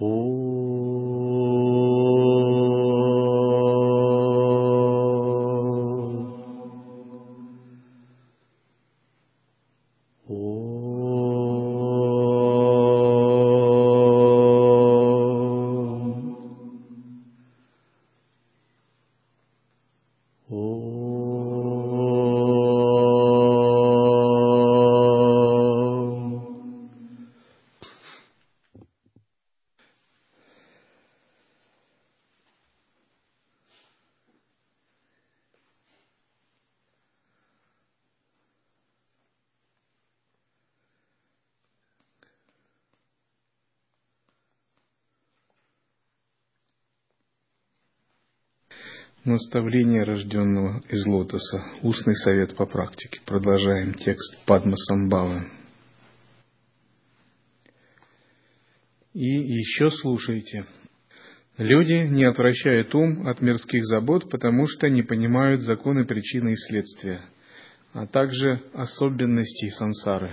all Наставление рожденного из лотоса. Устный совет по практике. Продолжаем текст Падма Самбавы. И еще слушайте. Люди не отвращают ум от мирских забот, потому что не понимают законы причины и следствия, а также особенностей сансары.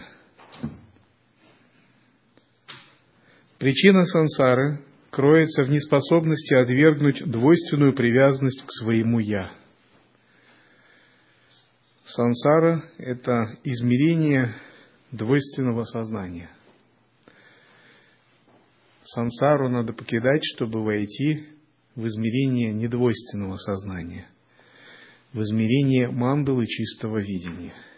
Причина сансары кроется в неспособности отвергнуть двойственную привязанность к своему «я». Сансара – это измерение двойственного сознания. Сансару надо покидать, чтобы войти в измерение недвойственного сознания, в измерение мандалы чистого видения –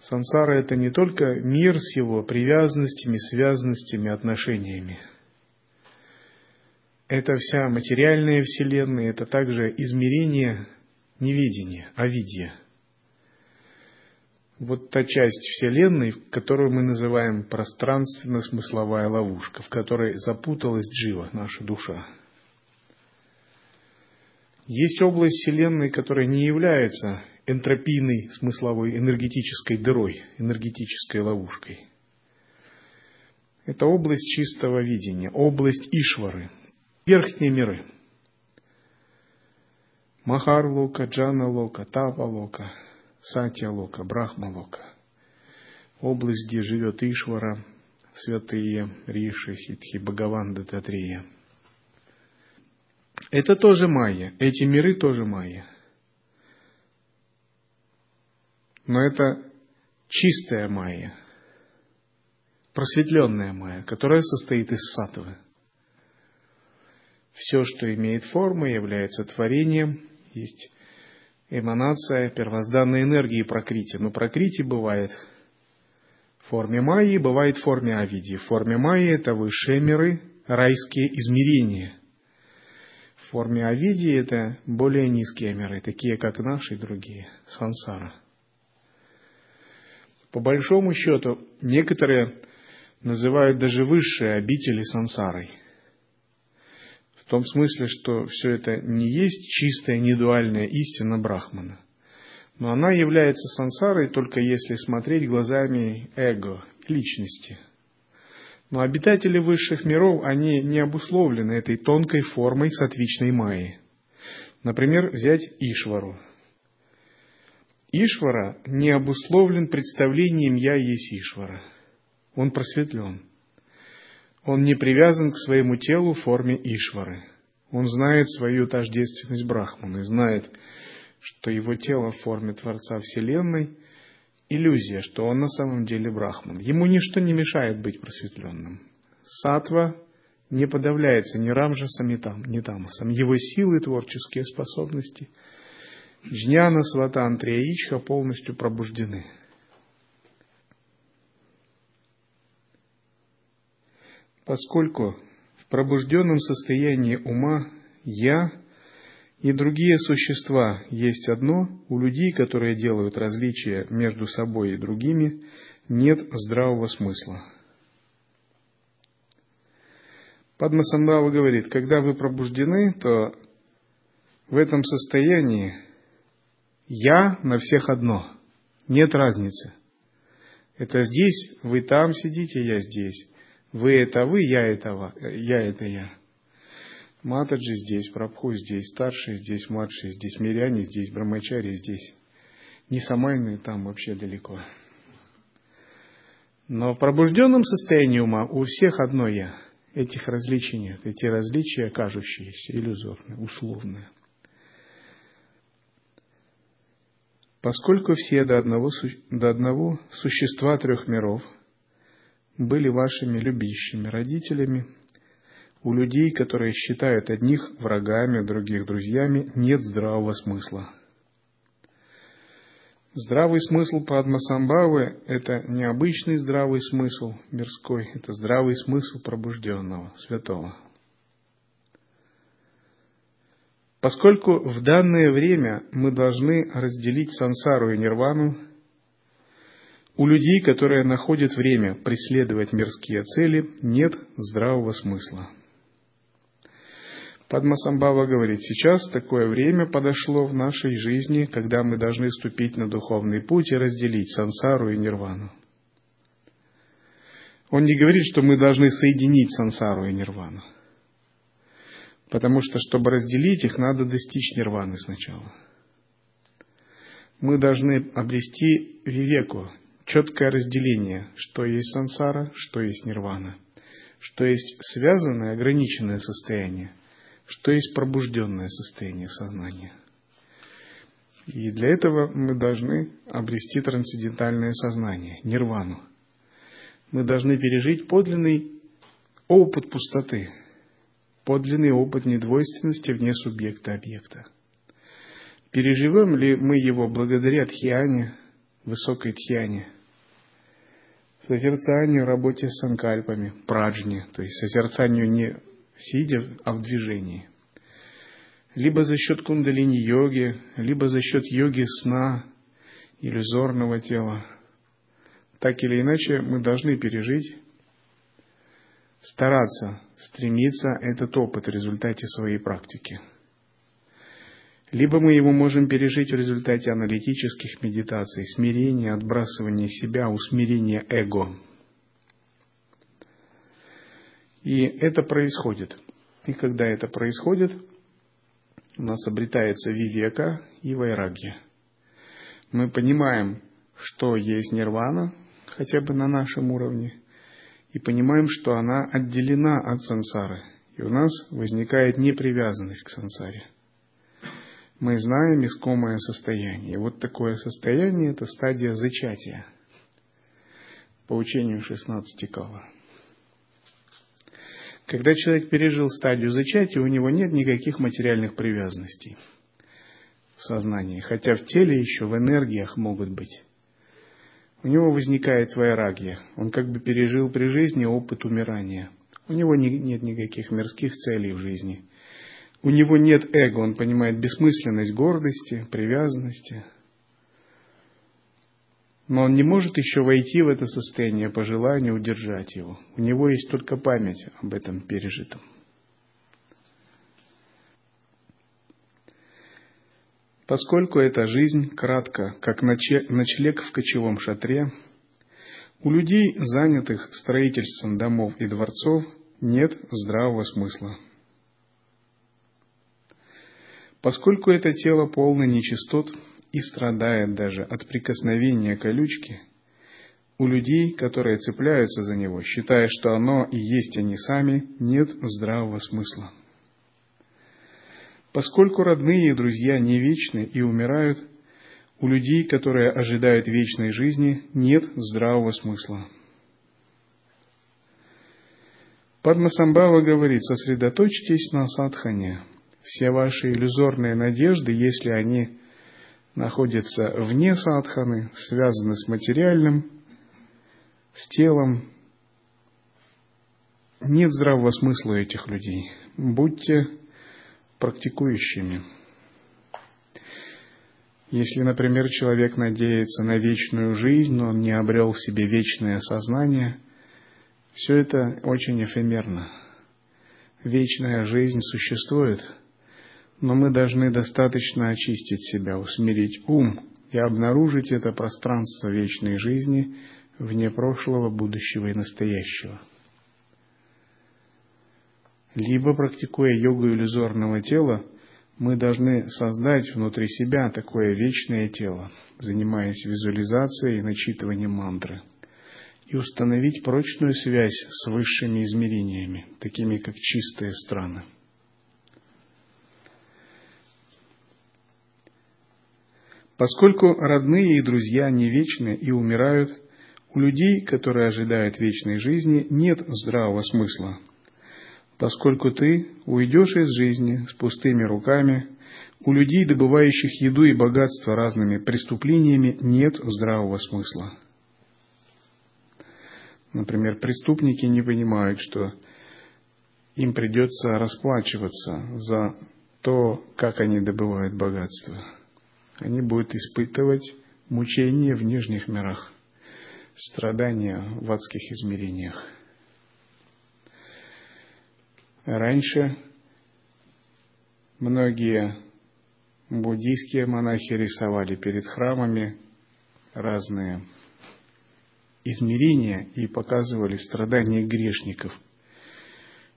Сансара – это не только мир с его привязанностями, связанностями, отношениями. Это вся материальная вселенная, это также измерение невидения, авидия. Вот та часть Вселенной, которую мы называем пространственно-смысловая ловушка, в которой запуталась джива, наша душа. Есть область Вселенной, которая не является энтропийной смысловой энергетической дырой, энергетической ловушкой. Это область чистого видения, область Ишвары, верхние миры. Махар-лока, Джана-лока, Тава-лока, Сатья-лока, Брахма-лока. Область, где живет Ишвара, святые Риши, Ситхи, Бхагаван, Дататрия. Это тоже майя, эти миры тоже майя – Но это чистая майя, просветленная майя, которая состоит из сатвы. Все, что имеет форму, является творением, есть эманация первозданной энергии прокрити. Но прокрити бывает в форме майи, бывает в форме авиди. В форме майи это высшие миры, райские измерения. В форме авиди это более низкие миры, такие как наши и другие, сансара – по большому счету, некоторые называют даже высшие обители сансарой. В том смысле, что все это не есть чистая недуальная истина Брахмана. Но она является сансарой только если смотреть глазами эго, личности. Но обитатели высших миров, они не обусловлены этой тонкой формой сатвичной майи. Например, взять Ишвару – Ишвара не обусловлен представлением «я есть Ишвара». Он просветлен. Он не привязан к своему телу в форме Ишвары. Он знает свою тождественность Брахмана и знает, что его тело в форме Творца Вселенной – иллюзия, что он на самом деле Брахман. Ему ничто не мешает быть просветленным. Сатва не подавляется ни Рамжасом, ни, там, ни Тамасом. Его силы, творческие способности – Джняна, Сватантрия и Ичха полностью пробуждены. Поскольку в пробужденном состоянии ума «я» и другие существа есть одно, у людей, которые делают различия между собой и другими, нет здравого смысла. Падмасамбава говорит, когда вы пробуждены, то в этом состоянии я на всех одно. Нет разницы. Это здесь, вы там сидите, я здесь. Вы это вы, я это, я это я. Матаджи здесь, Прабху здесь, старший здесь, младший здесь, миряне здесь, брамачари здесь. Не самайны там вообще далеко. Но в пробужденном состоянии ума у всех одно «я». Этих различий нет. Эти различия кажущиеся, иллюзорные, условные. Поскольку все до одного, до одного существа трех миров были вашими любящими родителями, у людей, которые считают одних врагами, других друзьями, нет здравого смысла. Здравый смысл Падмасамбавы – это необычный здравый смысл мирской, это здравый смысл пробужденного, святого. Поскольку в данное время мы должны разделить сансару и нирвану, у людей, которые находят время преследовать мирские цели, нет здравого смысла. Падмасамбава говорит, сейчас такое время подошло в нашей жизни, когда мы должны ступить на духовный путь и разделить сансару и нирвану. Он не говорит, что мы должны соединить сансару и нирвану. Потому что, чтобы разделить их, надо достичь нирваны сначала. Мы должны обрести вивеку, четкое разделение, что есть сансара, что есть нирвана, что есть связанное, ограниченное состояние, что есть пробужденное состояние сознания. И для этого мы должны обрести трансцендентальное сознание, нирвану. Мы должны пережить подлинный опыт пустоты – подлинный опыт недвойственности вне субъекта объекта. Переживем ли мы его благодаря тхьяне, высокой тхьяне, созерцанию, работе с санкальпами, праджне, то есть созерцанию не сидя, а в движении. Либо за счет кундалини-йоги, либо за счет йоги сна, иллюзорного тела. Так или иначе, мы должны пережить стараться, стремиться этот опыт в результате своей практики. Либо мы его можем пережить в результате аналитических медитаций, смирения, отбрасывания себя, усмирения эго. И это происходит. И когда это происходит, у нас обретается вивека и вайрагья. Мы понимаем, что есть нирвана, хотя бы на нашем уровне – и понимаем, что она отделена от сансары, и у нас возникает непривязанность к сансаре. Мы знаем искомое состояние. Вот такое состояние – это стадия зачатия по учению 16 кала. Когда человек пережил стадию зачатия, у него нет никаких материальных привязанностей в сознании, хотя в теле еще в энергиях могут быть у него возникает вайрагья. Он как бы пережил при жизни опыт умирания. У него нет никаких мирских целей в жизни. У него нет эго, он понимает бессмысленность гордости, привязанности. Но он не может еще войти в это состояние по желанию удержать его. У него есть только память об этом пережитом. Поскольку эта жизнь кратко, как ночлег в кочевом шатре, у людей, занятых строительством домов и дворцов, нет здравого смысла. Поскольку это тело полно нечистот и страдает даже от прикосновения колючки, у людей, которые цепляются за него, считая, что оно и есть они сами, нет здравого смысла. Поскольку родные и друзья не вечны и умирают, у людей, которые ожидают вечной жизни, нет здравого смысла. Падмасамбава говорит, сосредоточьтесь на садхане. Все ваши иллюзорные надежды, если они находятся вне садханы, связаны с материальным, с телом, нет здравого смысла у этих людей. Будьте практикующими. Если, например, человек надеется на вечную жизнь, но он не обрел в себе вечное сознание, все это очень эфемерно. Вечная жизнь существует, но мы должны достаточно очистить себя, усмирить ум и обнаружить это пространство вечной жизни вне прошлого, будущего и настоящего – либо практикуя йогу иллюзорного тела, мы должны создать внутри себя такое вечное тело, занимаясь визуализацией и начитыванием мантры. и установить прочную связь с высшими измерениями, такими как чистые страны. Поскольку родные и друзья не вечны и умирают, у людей, которые ожидают вечной жизни, нет здравого смысла. Поскольку ты уйдешь из жизни с пустыми руками, у людей, добывающих еду и богатство разными преступлениями, нет здравого смысла. Например, преступники не понимают, что им придется расплачиваться за то, как они добывают богатство. Они будут испытывать мучения в нижних мирах, страдания в адских измерениях. Раньше многие буддийские монахи рисовали перед храмами разные измерения и показывали страдания грешников,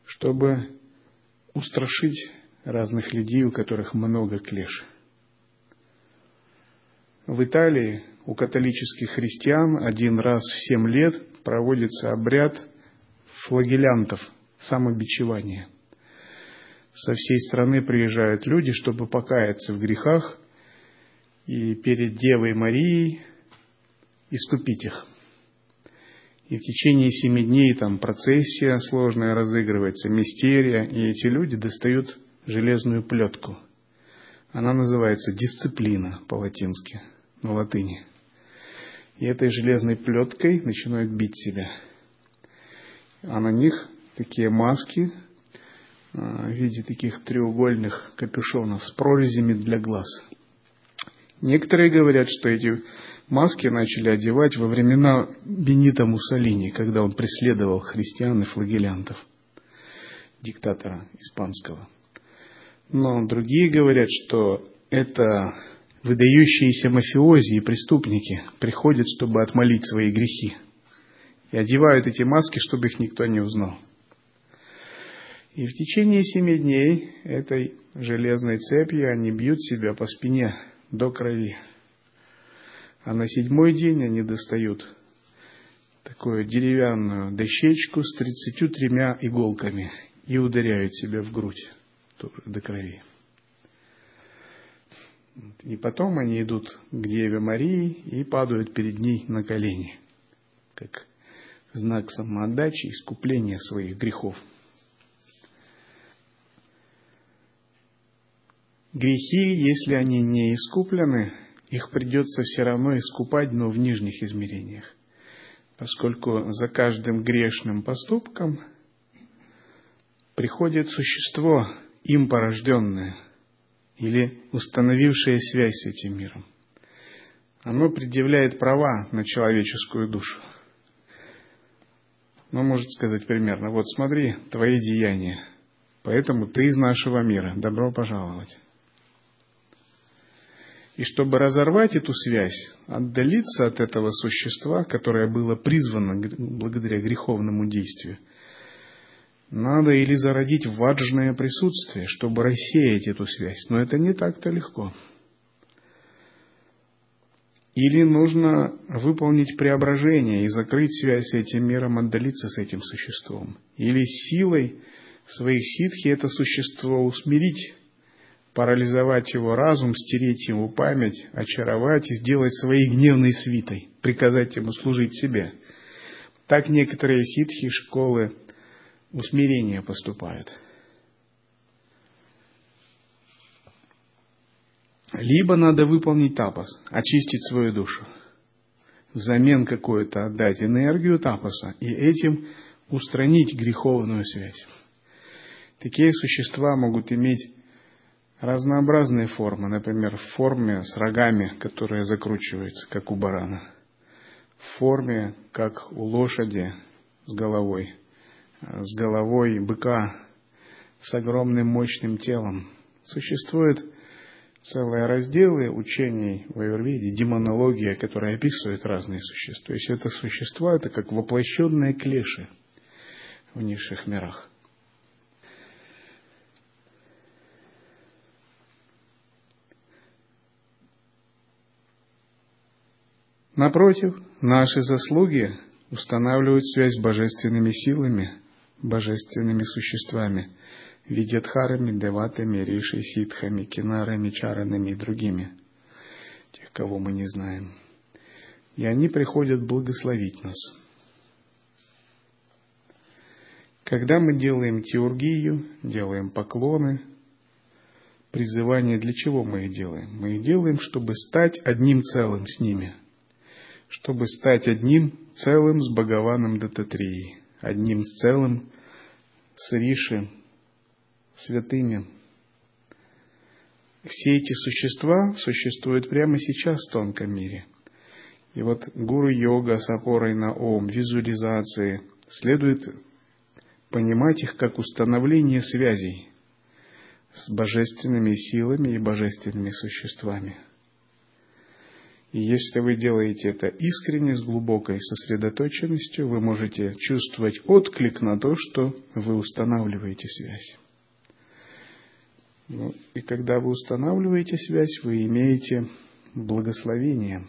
чтобы устрашить разных людей, у которых много клеш. В Италии у католических христиан один раз в семь лет проводится обряд флагелянтов, самобичевания. Со всей страны приезжают люди, чтобы покаяться в грехах и перед Девой Марией искупить их – и в течение семи дней там процессия сложная разыгрывается, мистерия, и эти люди достают железную плетку. Она называется дисциплина по-латински, на латыни. И этой железной плеткой начинают бить себя. А на них такие маски а, в виде таких треугольных капюшонов с прорезями для глаз. Некоторые говорят, что эти маски начали одевать во времена Бенита Муссолини, когда он преследовал христиан и флагелянтов, диктатора испанского. Но другие говорят, что это выдающиеся мафиози и преступники приходят, чтобы отмолить свои грехи. И одевают эти маски, чтобы их никто не узнал. И в течение семи дней этой железной цепью они бьют себя по спине до крови. А на седьмой день они достают такую деревянную дощечку с тридцатью тремя иголками и ударяют себя в грудь до крови. И потом они идут к Деве Марии и падают перед ней на колени, как знак самоотдачи, искупления своих грехов. Грехи, если они не искуплены, их придется все равно искупать, но в нижних измерениях, поскольку за каждым грешным поступком приходит существо, им порожденное или установившее связь с этим миром. Оно предъявляет права на человеческую душу. Но может сказать примерно, вот смотри, твои деяния, поэтому ты из нашего мира, добро пожаловать. И чтобы разорвать эту связь, отдалиться от этого существа, которое было призвано благодаря греховному действию, надо или зародить ваджное присутствие, чтобы рассеять эту связь. Но это не так-то легко. Или нужно выполнить преображение и закрыть связь с этим миром, отдалиться с этим существом. Или силой своих ситхи это существо усмирить, парализовать его разум, стереть ему память, очаровать и сделать своей гневной свитой, приказать ему служить себе. Так некоторые ситхи школы усмирения поступают. Либо надо выполнить тапас, очистить свою душу, взамен какую-то отдать энергию тапаса и этим устранить греховную связь. Такие существа могут иметь разнообразные формы, например, в форме с рогами, которые закручиваются, как у барана, в форме, как у лошади с головой, с головой быка, с огромным мощным телом. Существуют целые разделы учений в Аюрведе, демонология, которая описывает разные существа. То есть это существа, это как воплощенные клеши в низших мирах. Напротив, наши заслуги устанавливают связь с божественными силами, божественными существами, видятхарами, деватами, ришей, ситхами, кинарами, чаранами и другими, тех, кого мы не знаем. И они приходят благословить нас. Когда мы делаем теургию, делаем поклоны, призывание, для чего мы их делаем? Мы их делаем, чтобы стать одним целым с ними, чтобы стать одним целым с Бхагаваном Дататрией, одним целым с Риши, святыми. Все эти существа существуют прямо сейчас в тонком мире. И вот гуру-йога с опорой на ом, визуализации, следует понимать их как установление связей с божественными силами и божественными существами. И если вы делаете это искренне, с глубокой сосредоточенностью, вы можете чувствовать отклик на то, что вы устанавливаете связь. Ну, и когда вы устанавливаете связь, вы имеете благословение,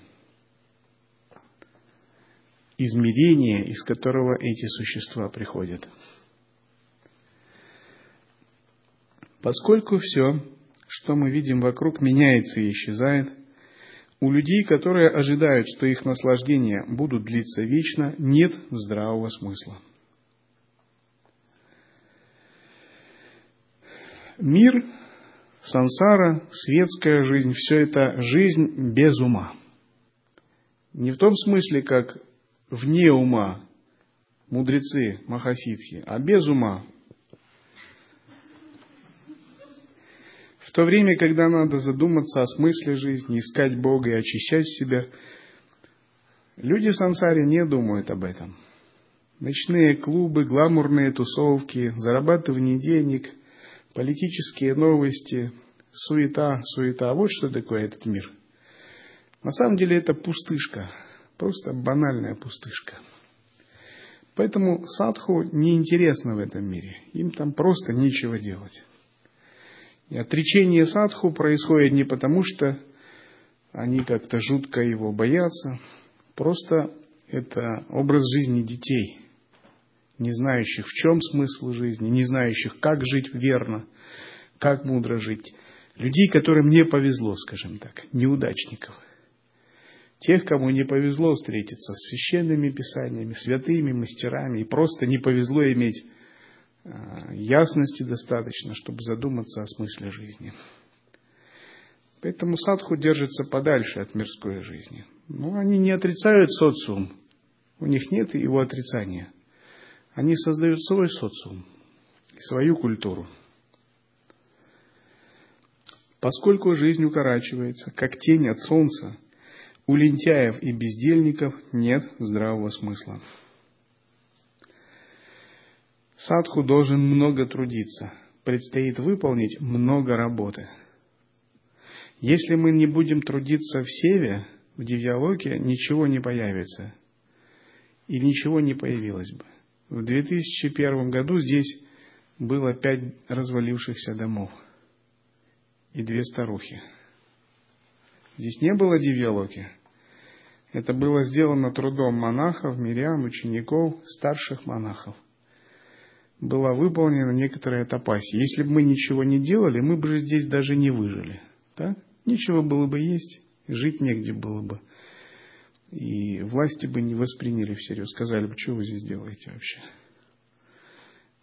измерение, из которого эти существа приходят. Поскольку все, что мы видим вокруг, меняется и исчезает, у людей, которые ожидают, что их наслаждения будут длиться вечно, нет здравого смысла. Мир, сансара, светская жизнь – все это жизнь без ума. Не в том смысле, как вне ума мудрецы Махасидхи, а без ума В то время, когда надо задуматься о смысле жизни, искать Бога и очищать себя, люди в сансаре не думают об этом. Ночные клубы, гламурные тусовки, зарабатывание денег, политические новости, суета, суета. Вот что такое этот мир. На самом деле это пустышка, просто банальная пустышка. Поэтому садху неинтересно в этом мире. Им там просто нечего делать. И отречение садху происходит не потому, что они как-то жутко его боятся, просто это образ жизни детей, не знающих, в чем смысл жизни, не знающих, как жить верно, как мудро жить. Людей, которым не повезло, скажем так, неудачников. Тех, кому не повезло встретиться с священными писаниями, святыми мастерами, и просто не повезло иметь ясности достаточно, чтобы задуматься о смысле жизни. Поэтому садху держится подальше от мирской жизни. Но они не отрицают социум. У них нет его отрицания. Они создают свой социум, свою культуру. Поскольку жизнь укорачивается, как тень от солнца, у лентяев и бездельников нет здравого смысла. Садху должен много трудиться, предстоит выполнить много работы. Если мы не будем трудиться в севе, в Дивьялоке, ничего не появится. И ничего не появилось бы. В 2001 году здесь было пять развалившихся домов и две старухи. Здесь не было Дивьялоки. Это было сделано трудом монахов, мирян, учеников, старших монахов – была выполнена некоторая топасия. Если бы мы ничего не делали, мы бы здесь даже не выжили. Так? Ничего было бы есть, жить негде было бы. И власти бы не восприняли всерьез, сказали бы, что вы здесь делаете вообще.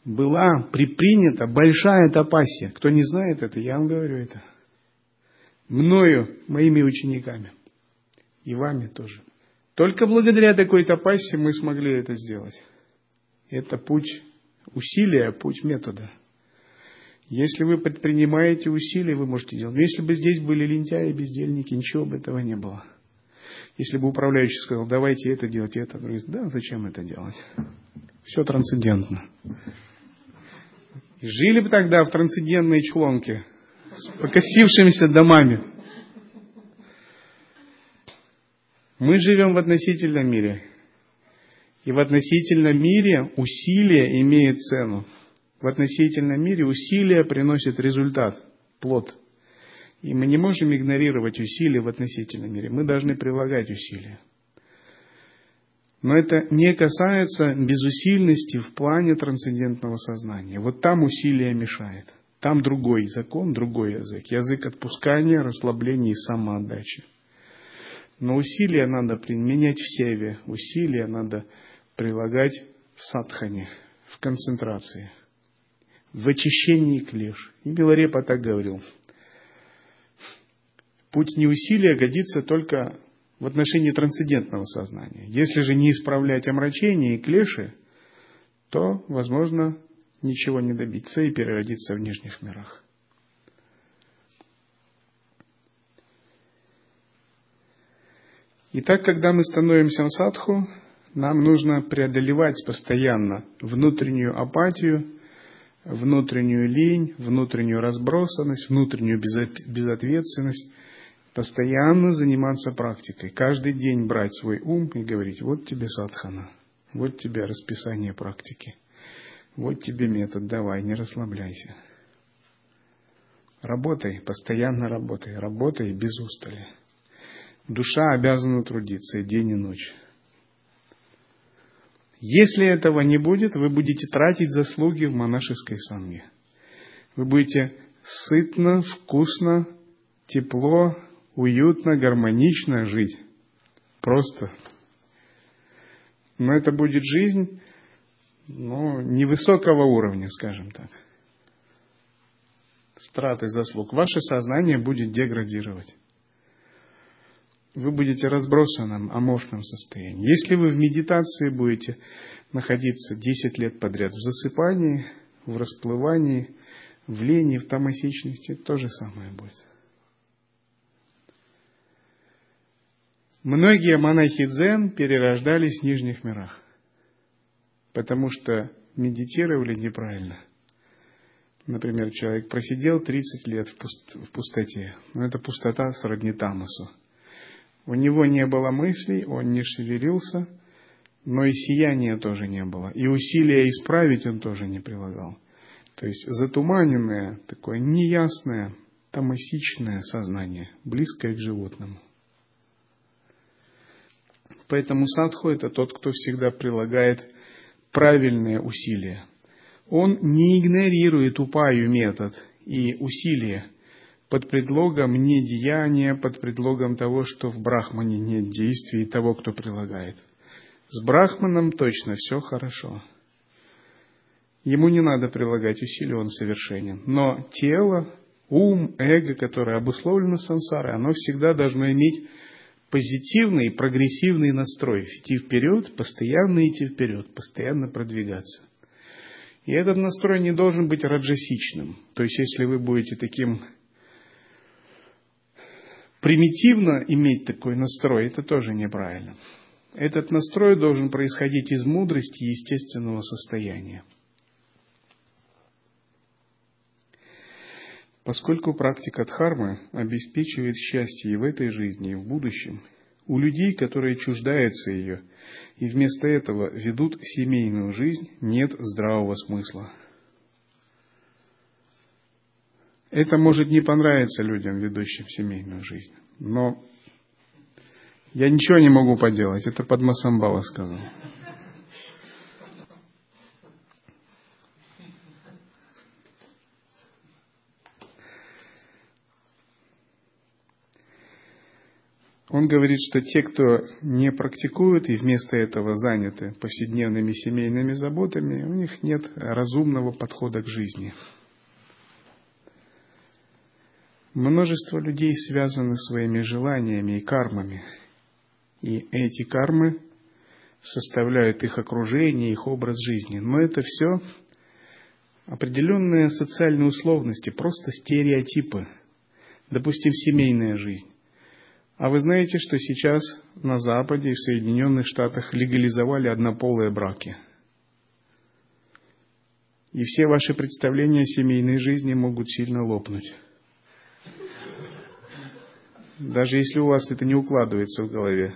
Была предпринята большая топасия. Кто не знает это, я вам говорю это. Мною, моими учениками. И вами тоже. Только благодаря такой топасии мы смогли это сделать. Это путь Усилия – путь метода. Если вы предпринимаете усилия, вы можете делать. Но если бы здесь были лентяи, бездельники, ничего бы этого не было. Если бы управляющий сказал, давайте это делать, это, говорит, да, зачем это делать? Все трансцендентно. Жили бы тогда в трансцендентной члонке с покосившимися домами. Мы живем в относительном мире. И в относительном мире усилие имеет цену. В относительном мире усилие приносит результат, плод. И мы не можем игнорировать усилия в относительном мире. Мы должны прилагать усилия. Но это не касается безусильности в плане трансцендентного сознания. Вот там усилие мешает. Там другой закон, другой язык. Язык отпускания, расслабления и самоотдачи. Но усилия надо применять в севе, усилия надо прилагать в садхане, в концентрации, в очищении клеш. И Белорепа так говорил. Путь не усилия годится только в отношении трансцендентного сознания. Если же не исправлять омрачения и клеши, то, возможно, ничего не добиться и переродиться в нижних мирах. Итак, когда мы становимся садху, нам нужно преодолевать постоянно внутреннюю апатию, внутреннюю лень, внутреннюю разбросанность, внутреннюю безответственность, постоянно заниматься практикой, каждый день брать свой ум и говорить, вот тебе садхана, вот тебе расписание практики, вот тебе метод, давай, не расслабляйся. Работай, постоянно работай, работай без устали. Душа обязана трудиться день и ночь. Если этого не будет, вы будете тратить заслуги в монашеской санге. Вы будете сытно, вкусно, тепло, уютно, гармонично жить. Просто. Но это будет жизнь ну, невысокого уровня, скажем так. Страты заслуг. Ваше сознание будет деградировать вы будете в разбросанном, аморфном состоянии. Если вы в медитации будете находиться 10 лет подряд в засыпании, в расплывании, в лени, в томасичности, то же самое будет. Многие монахи дзен перерождались в нижних мирах, потому что медитировали неправильно. Например, человек просидел 30 лет в пустоте, но эта пустота сродни тамасу – у него не было мыслей, он не шевелился, но и сияния тоже не было. И усилия исправить он тоже не прилагал. То есть затуманенное, такое неясное, тамасичное сознание, близкое к животному. Поэтому садху это тот, кто всегда прилагает правильные усилия. Он не игнорирует упаю метод и усилия, под предлогом недеяния, под предлогом того, что в Брахмане нет действий того, кто прилагает. С Брахманом точно все хорошо. Ему не надо прилагать усилия, он совершенен. Но тело, ум, эго, которое обусловлено сансарой, оно всегда должно иметь позитивный, прогрессивный настрой. Идти вперед, постоянно идти вперед, постоянно продвигаться. И этот настрой не должен быть раджасичным. То есть, если вы будете таким примитивно иметь такой настрой, это тоже неправильно. Этот настрой должен происходить из мудрости и естественного состояния. Поскольку практика дхармы обеспечивает счастье и в этой жизни, и в будущем, у людей, которые чуждаются ее и вместо этого ведут семейную жизнь, нет здравого смысла – это может не понравиться людям, ведущим семейную жизнь. Но я ничего не могу поделать. Это Падмасамбала сказал. Он говорит, что те, кто не практикует и вместо этого заняты повседневными семейными заботами, у них нет разумного подхода к жизни. Множество людей связаны своими желаниями и кармами. И эти кармы составляют их окружение, их образ жизни. Но это все определенные социальные условности, просто стереотипы. Допустим, семейная жизнь. А вы знаете, что сейчас на Западе и в Соединенных Штатах легализовали однополые браки? И все ваши представления о семейной жизни могут сильно лопнуть даже если у вас это не укладывается в голове.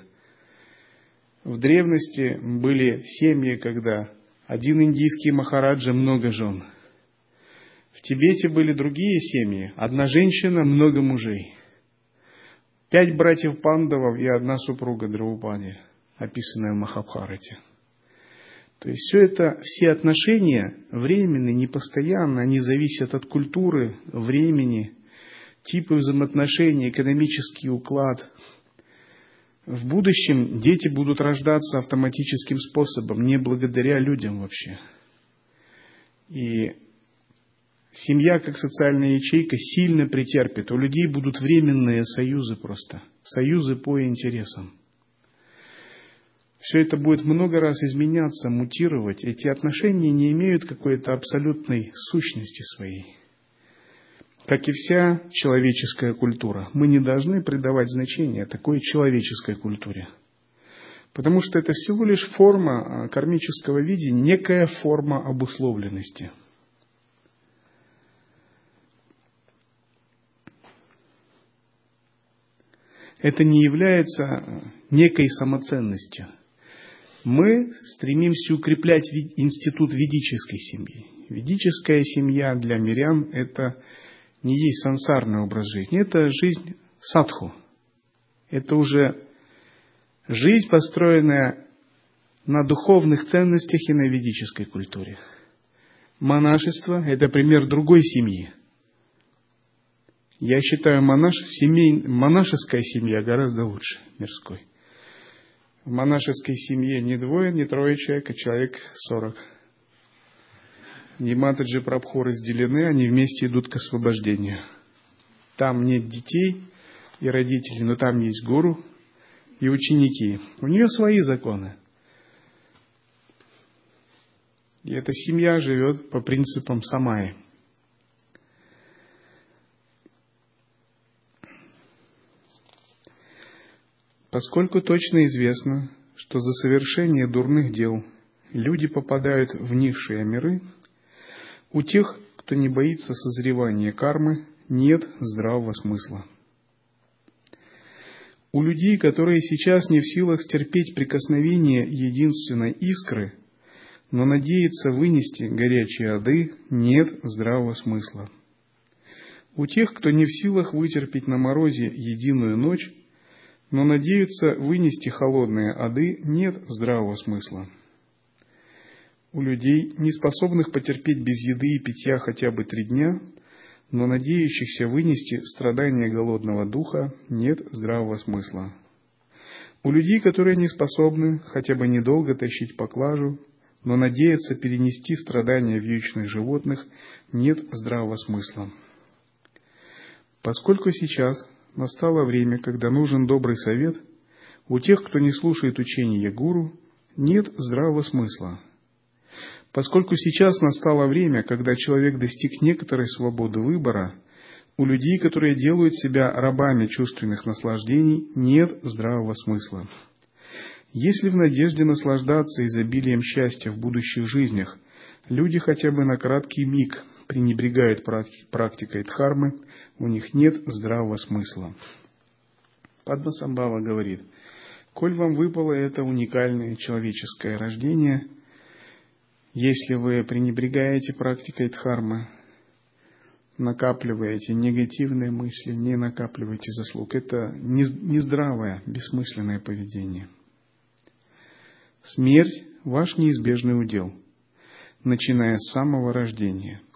В древности были семьи, когда один индийский махараджа много жен. В Тибете были другие семьи, одна женщина, много мужей. Пять братьев Пандавов и одна супруга Драупади. описанное в Махабхарате. То есть все это, все отношения временные, непостоянные, они зависят от культуры, времени, типа взаимоотношений, экономический уклад. В будущем дети будут рождаться автоматическим способом, не благодаря людям вообще. И семья, как социальная ячейка, сильно претерпит. У людей будут временные союзы просто, союзы по интересам. Все это будет много раз изменяться, мутировать. Эти отношения не имеют какой-то абсолютной сущности своей. Как и вся человеческая культура, мы не должны придавать значение такой человеческой культуре. Потому что это всего лишь форма а, кармического видения, некая форма обусловленности. Это не является а, некой самоценностью – мы стремимся укреплять институт ведической семьи. Ведическая семья для мирян – это не есть сансарный образ жизни, это жизнь садху. Это уже жизнь, построенная на духовных ценностях и на ведической культуре. Монашество – это пример другой семьи. Я считаю, монаш, семей, монашеская семья гораздо лучше мирской. В монашеской семье не двое, не трое человек, а человек сорок. Ниматаджи Прабху разделены, они вместе идут к освобождению. Там нет детей и родителей, но там есть гуру и ученики. У нее свои законы. И эта семья живет по принципам Самаи. Поскольку точно известно, что за совершение дурных дел люди попадают в низшие миры, у тех, кто не боится созревания кармы, нет здравого смысла. У людей, которые сейчас не в силах стерпеть прикосновение единственной искры, но надеются вынести горячие ады, нет здравого смысла. У тех, кто не в силах вытерпеть на морозе единую ночь, но надеются вынести холодные ады нет здравого смысла. У людей, не способных потерпеть без еды и питья хотя бы три дня, но надеющихся вынести страдания голодного духа, нет здравого смысла. У людей, которые не способны хотя бы недолго тащить поклажу, но надеются перенести страдания вьючных животных, нет здравого смысла. Поскольку сейчас настало время, когда нужен добрый совет, у тех, кто не слушает учения гуру, нет здравого смысла. Поскольку сейчас настало время, когда человек достиг некоторой свободы выбора, у людей, которые делают себя рабами чувственных наслаждений, нет здравого смысла. Если в надежде наслаждаться изобилием счастья в будущих жизнях люди хотя бы на краткий миг пренебрегают практикой дхармы, у них нет здравого смысла. Падмасамбава говорит, «Коль вам выпало это уникальное человеческое рождение, если вы пренебрегаете практикой дхармы, накапливаете негативные мысли, не накапливаете заслуг, это нездравое, бессмысленное поведение. Смерть – ваш неизбежный удел, начиная с самого рождения –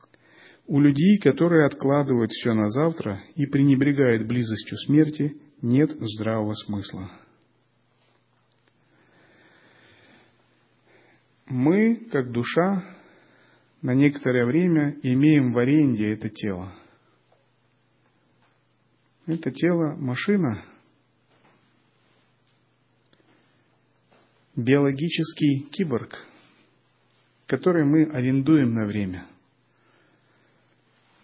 у людей, которые откладывают все на завтра и пренебрегают близостью смерти, нет здравого смысла. Мы, как душа, на некоторое время имеем в аренде это тело. Это тело – машина, биологический киборг, который мы арендуем на время –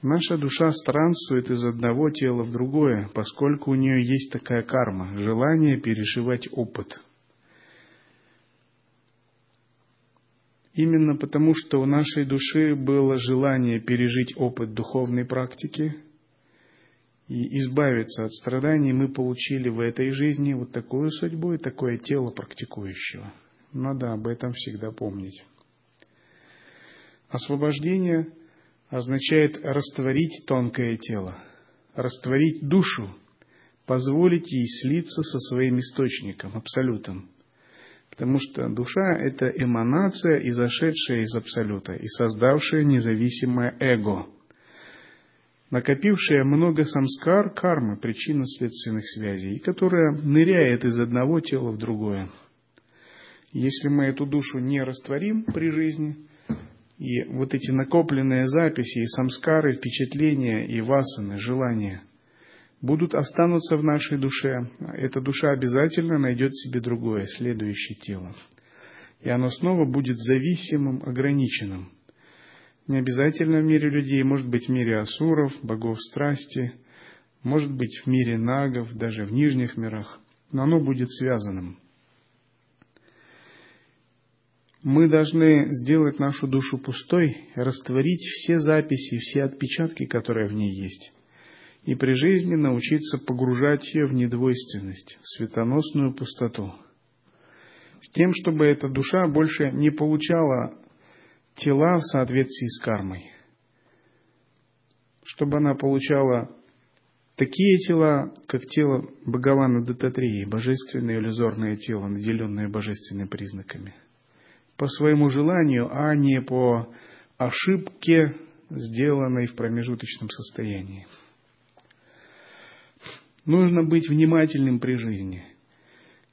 Наша душа странствует из одного тела в другое, поскольку у нее есть такая карма, желание переживать опыт. Именно потому, что у нашей души было желание пережить опыт духовной практики и избавиться от страданий, мы получили в этой жизни вот такую судьбу и такое тело практикующего. Надо об этом всегда помнить. Освобождение – означает растворить тонкое тело, растворить душу, позволить ей слиться со своим источником, абсолютом. Потому что душа – это эманация, изошедшая из Абсолюта и создавшая независимое эго, накопившая много самскар, кармы, причинно-следственных связей, и которая ныряет из одного тела в другое. Если мы эту душу не растворим при жизни, и вот эти накопленные записи, и самскары, впечатления, и васаны, желания будут останутся в нашей душе, эта душа обязательно найдет себе другое, следующее тело. И оно снова будет зависимым, ограниченным. Не обязательно в мире людей, может быть в мире асуров, богов страсти, может быть в мире нагов, даже в нижних мирах, но оно будет связанным. Мы должны сделать нашу душу пустой, растворить все записи, все отпечатки, которые в ней есть и при жизни научиться погружать ее в недвойственность, в светоносную пустоту, с тем, чтобы эта душа больше не получала тела в соответствии с кармой, чтобы она получала такие тела, как тело Бхагавана Дататрии, божественное иллюзорное тело, наделенное божественными признаками, по своему желанию, а не по ошибке, сделанной в промежуточном состоянии. Нужно быть внимательным при жизни.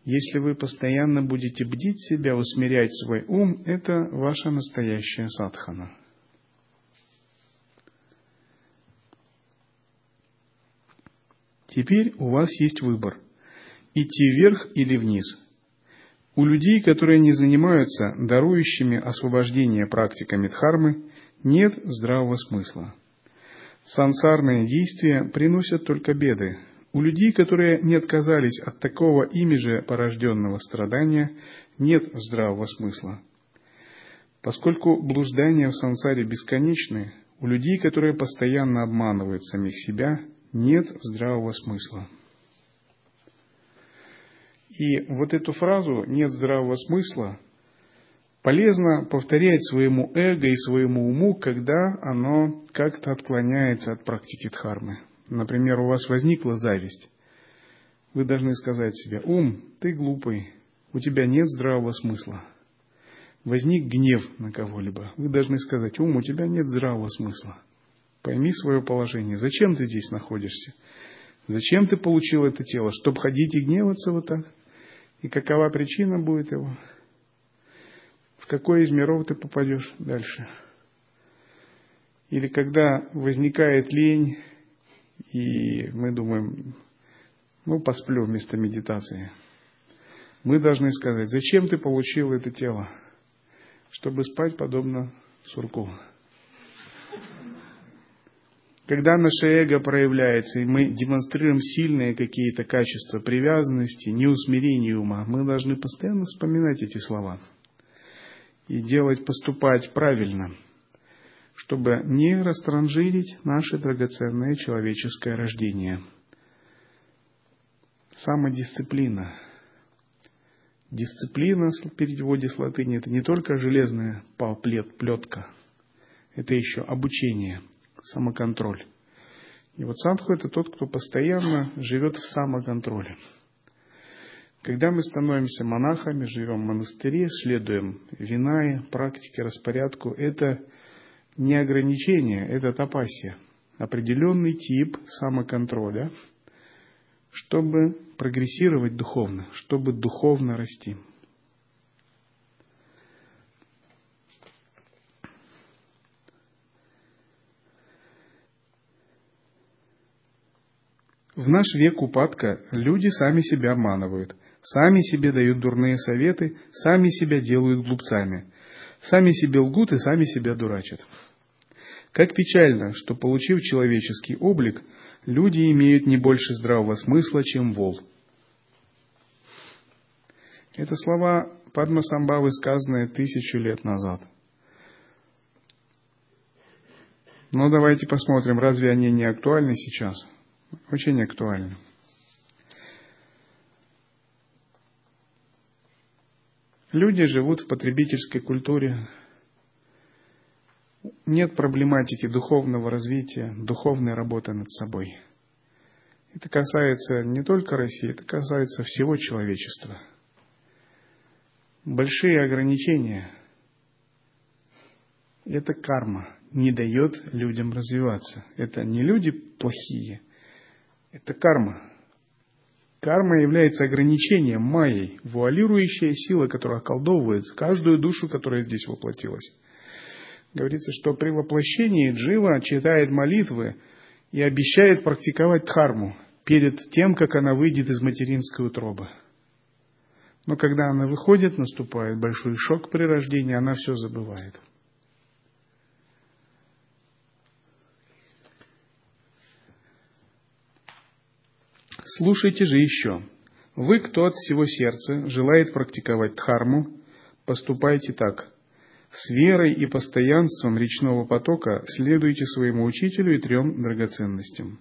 Если вы постоянно будете бдить себя, усмирять свой ум, это ваша настоящая садхана. Теперь у вас есть выбор – идти вверх или вниз. У людей, которые не занимаются дарующими освобождение практиками дхармы, нет здравого смысла. Сансарные действия приносят только беды, у людей, которые не отказались от такого ими же порожденного страдания, нет здравого смысла. Поскольку блуждания в сансаре бесконечны, у людей, которые постоянно обманывают самих себя, нет здравого смысла. И вот эту фразу «нет здравого смысла» полезно повторять своему эго и своему уму, когда оно как-то отклоняется от практики дхармы. Например, у вас возникла зависть. Вы должны сказать себе, ум, ты глупый, у тебя нет здравого смысла. Возник гнев на кого-либо. Вы должны сказать, ум, у тебя нет здравого смысла. Пойми свое положение. Зачем ты здесь находишься? Зачем ты получил это тело? Чтобы ходить и гневаться вот так? И какова причина будет его? В какой из миров ты попадешь дальше? Или когда возникает лень, и мы думаем, ну, посплю вместо медитации. Мы должны сказать, зачем ты получил это тело? Чтобы спать подобно сурку. Когда наше эго проявляется, и мы демонстрируем сильные какие-то качества привязанности, неусмирения ума, мы должны постоянно вспоминать эти слова и делать, поступать правильно – чтобы не растранжирить наше драгоценное человеческое рождение. Самодисциплина. Дисциплина в переводе с латыни – это не только железная плетка, это еще обучение, самоконтроль. И вот садху – это тот, кто постоянно живет в самоконтроле. Когда мы становимся монахами, живем в монастыре, следуем винае, практике, распорядку, это не ограничение, это тапасия, определенный тип самоконтроля, чтобы прогрессировать духовно, чтобы духовно расти. В наш век упадка люди сами себя обманывают, сами себе дают дурные советы, сами себя делают глупцами, сами себе лгут и сами себя дурачат. Как печально, что, получив человеческий облик, люди имеют не больше здравого смысла, чем вол. Это слова Падма Самбавы, сказанные тысячу лет назад. Но давайте посмотрим, разве они не актуальны сейчас? Очень актуальны. Люди живут в потребительской культуре, нет проблематики духовного развития, духовной работы над собой. Это касается не только России, это касается всего человечества. большие ограничения – это карма, не дает людям развиваться. Это не люди плохие, это карма. Карма является ограничением майей, вуалирующая сила, которая околдовывает каждую душу, которая здесь воплотилась. Говорится, что при воплощении Джива читает молитвы и обещает практиковать дхарму перед тем, как она выйдет из материнской утробы. Но когда она выходит, наступает большой шок при рождении, она все забывает. Слушайте же еще. Вы, кто от всего сердца желает практиковать дхарму, поступайте так. С верой и постоянством речного потока следуйте своему учителю и трем драгоценностям.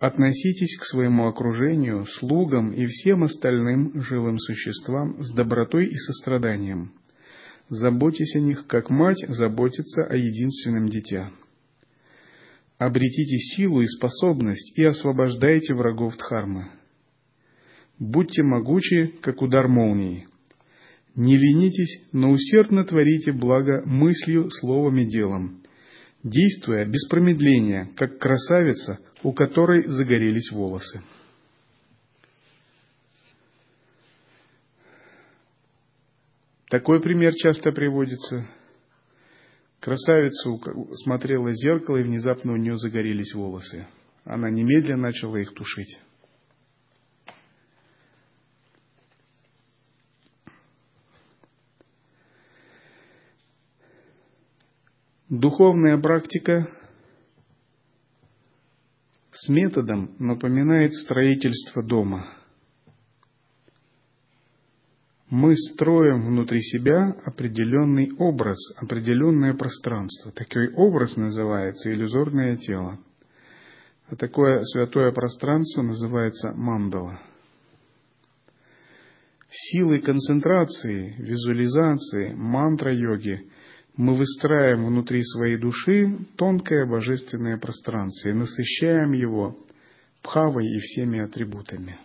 Относитесь к своему окружению, слугам и всем остальным живым существам с добротой и состраданием. Заботьтесь о них, как мать заботится о единственном дитя. Обретите силу и способность и освобождайте врагов Дхармы. Будьте могучи, как удар молнии. Не ленитесь, но усердно творите благо мыслью, словом и делом, действуя без промедления, как красавица, у которой загорелись волосы. Такой пример часто приводится. Красавица смотрела в зеркало, и внезапно у нее загорелись волосы. Она немедленно начала их тушить. Духовная практика с методом напоминает строительство дома. Мы строим внутри себя определенный образ, определенное пространство. Такой образ называется иллюзорное тело. А такое святое пространство называется мандала. Силой концентрации, визуализации, мантра-йоги мы выстраиваем внутри своей души тонкое божественное пространство и насыщаем его пхавой и всеми атрибутами.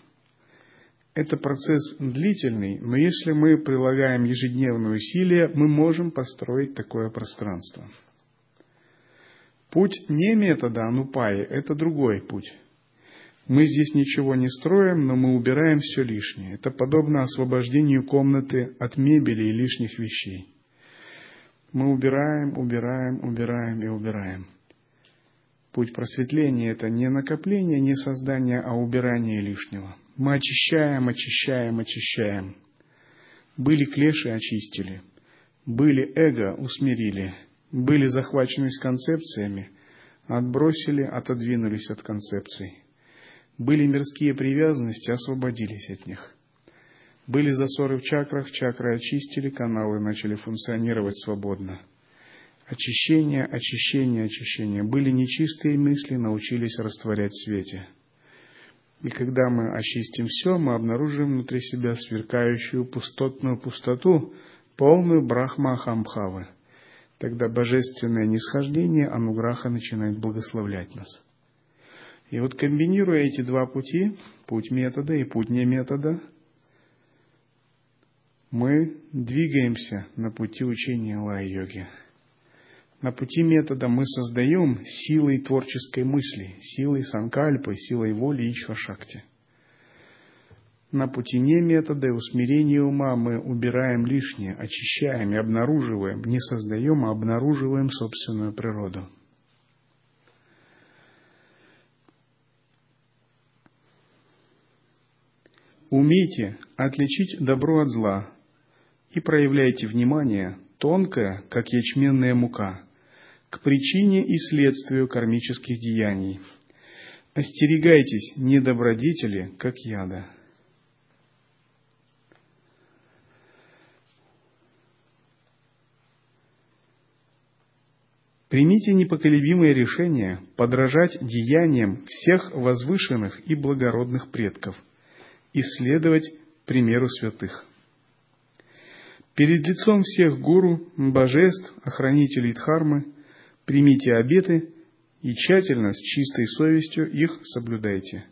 Это процесс длительный, но если мы прилагаем ежедневные усилия, мы можем построить такое пространство. Путь не метода Анупаи, это другой путь. Мы здесь ничего не строим, но мы убираем все лишнее. Это подобно освобождению комнаты от мебели и лишних вещей. Мы убираем, убираем, убираем и убираем. Путь просветления – это не накопление, не создание, а убирание лишнего. Мы очищаем, очищаем, очищаем. Были клеши – очистили. Были эго – усмирили. Были захвачены с концепциями – отбросили, отодвинулись от концепций. Были мирские привязанности – освободились от них – были засоры в чакрах, чакры очистили, каналы начали функционировать свободно. Очищение, очищение, очищение. Были нечистые мысли, научились растворять в свете. И когда мы очистим все, мы обнаружим внутри себя сверкающую пустотную пустоту, полную брахма Ахамбхавы. Тогда божественное нисхождение Ануграха начинает благословлять нас. И вот комбинируя эти два пути, путь метода и путь не метода, мы двигаемся на пути учения лай-йоги. На пути метода мы создаем силой творческой мысли, силой санкальпы, силой воли ичха-шакти. На пути не метода и усмирения ума мы убираем лишнее, очищаем и обнаруживаем, не создаем, а обнаруживаем собственную природу. Умейте отличить добро от зла, и проявляйте внимание, тонкое, как ячменная мука, к причине и следствию кармических деяний. Остерегайтесь недобродетели, как яда. Примите непоколебимое решение подражать деяниям всех возвышенных и благородных предков и следовать примеру святых. Перед лицом всех гуру, божеств, охранителей Дхармы, примите обеты и тщательно, с чистой совестью их соблюдайте.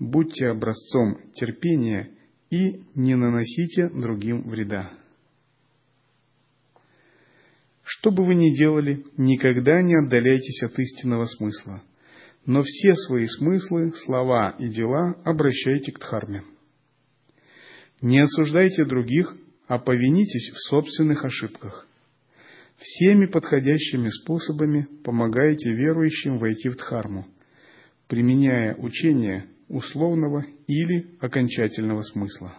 Будьте образцом терпения и не наносите другим вреда. Что бы вы ни делали, никогда не отдаляйтесь от истинного смысла, но все свои смыслы, слова и дела обращайте к Дхарме. Не осуждайте других, а повинитесь в собственных ошибках. Всеми подходящими способами помогайте верующим войти в Дхарму, применяя учение условного или окончательного смысла.